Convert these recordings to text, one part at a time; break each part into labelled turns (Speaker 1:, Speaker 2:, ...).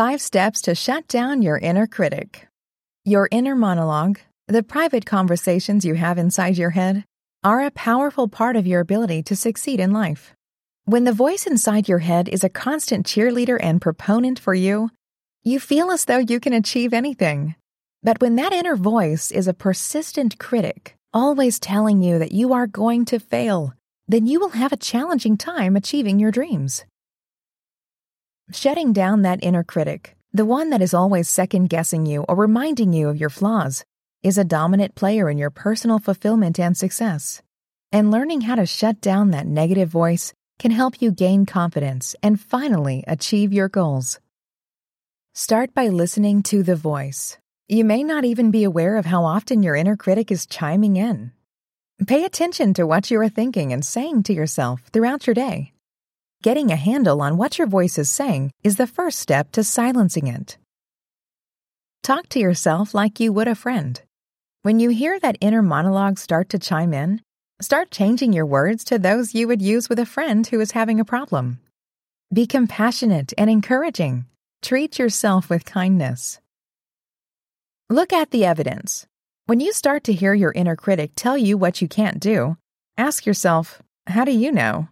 Speaker 1: Five steps to shut down your inner critic. Your inner monologue, the private conversations you have inside your head, are a powerful part of your ability to succeed in life. When the voice inside your head is a constant cheerleader and proponent for you, you feel as though you can achieve anything. But when that inner voice is a persistent critic, always telling you that you are going to fail, then you will have a challenging time achieving your dreams. Shutting down that inner critic, the one that is always second guessing you or reminding you of your flaws, is a dominant player in your personal fulfillment and success. And learning how to shut down that negative voice can help you gain confidence and finally achieve your goals. Start by listening to the voice. You may not even be aware of how often your inner critic is chiming in. Pay attention to what you are thinking and saying to yourself throughout your day. Getting a handle on what your voice is saying is the first step to silencing it. Talk to yourself like you would a friend. When you hear that inner monologue start to chime in, start changing your words to those you would use with a friend who is having a problem. Be compassionate and encouraging. Treat yourself with kindness. Look at the evidence. When you start to hear your inner critic tell you what you can't do, ask yourself, how do you know?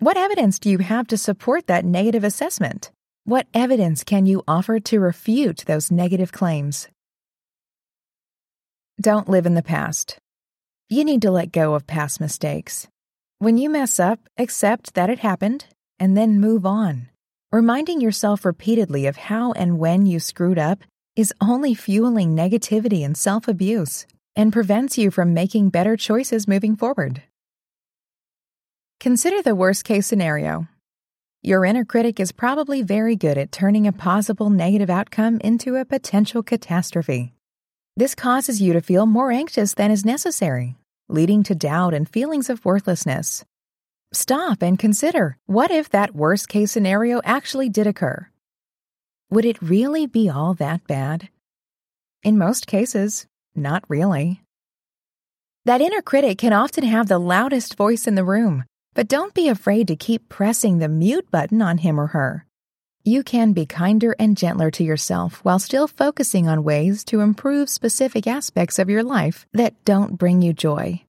Speaker 1: What evidence do you have to support that negative assessment? What evidence can you offer to refute those negative claims? Don't live in the past. You need to let go of past mistakes. When you mess up, accept that it happened and then move on. Reminding yourself repeatedly of how and when you screwed up is only fueling negativity and self abuse and prevents you from making better choices moving forward. Consider the worst case scenario. Your inner critic is probably very good at turning a possible negative outcome into a potential catastrophe. This causes you to feel more anxious than is necessary, leading to doubt and feelings of worthlessness. Stop and consider what if that worst case scenario actually did occur? Would it really be all that bad? In most cases, not really. That inner critic can often have the loudest voice in the room, but don't be afraid to keep pressing the mute button on him or her. You can be kinder and gentler to yourself while still focusing on ways to improve specific aspects of your life that don't bring you joy.